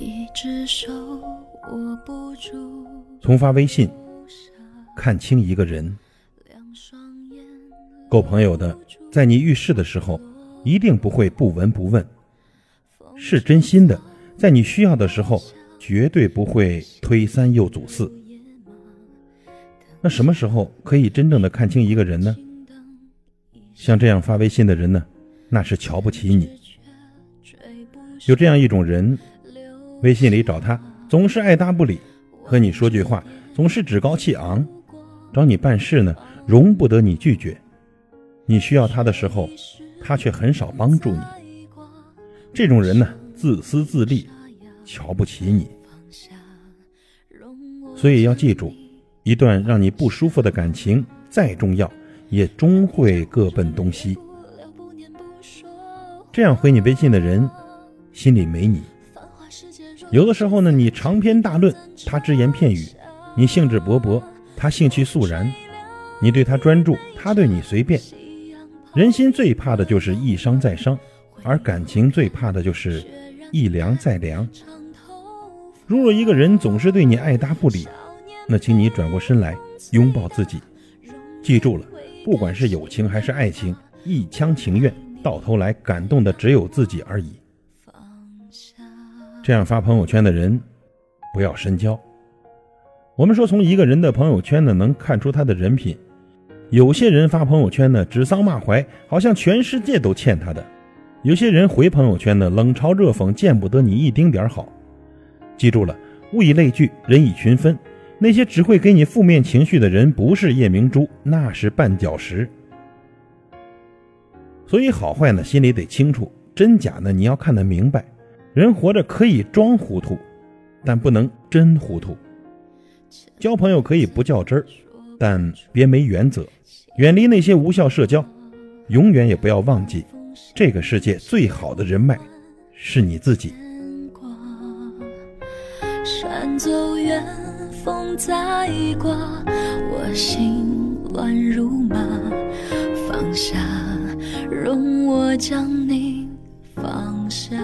一只手握不住，从发微信看清一个人，两双眼够朋友的，在你遇事的时候，一定不会不闻不问；是真心的，在你需要的时候，绝对不会推三又阻四。那什么时候可以真正的看清一个人呢？像这样发微信的人呢，那是瞧不起你。有这样一种人，微信里找他总是爱答不理，和你说句话总是趾高气昂，找你办事呢容不得你拒绝。你需要他的时候，他却很少帮助你。这种人呢，自私自利，瞧不起你。所以要记住。一段让你不舒服的感情再重要，也终会各奔东西。这样回你微信的人，心里没你。有的时候呢，你长篇大论，他只言片语；你兴致勃勃，他兴趣肃然；你对他专注，他对你随便。人心最怕的就是一伤再伤，而感情最怕的就是一凉再凉。如果一个人总是对你爱答不理，那请你转过身来拥抱自己，记住了，不管是友情还是爱情，一腔情愿，到头来感动的只有自己而已。这样发朋友圈的人，不要深交。我们说，从一个人的朋友圈呢，能看出他的人品。有些人发朋友圈呢，指桑骂槐，好像全世界都欠他的；有些人回朋友圈呢，冷嘲热讽，见不得你一丁点好。记住了，物以类聚，人以群分。那些只会给你负面情绪的人，不是夜明珠，那是绊脚石。所以好坏呢，心里得清楚，真假呢，你要看得明白。人活着可以装糊涂，但不能真糊涂。交朋友可以不较真儿，但别没原则。远离那些无效社交，永远也不要忘记，这个世界最好的人脉是你自己。山走远。风再刮，我心乱如麻。放下，容我将你放下。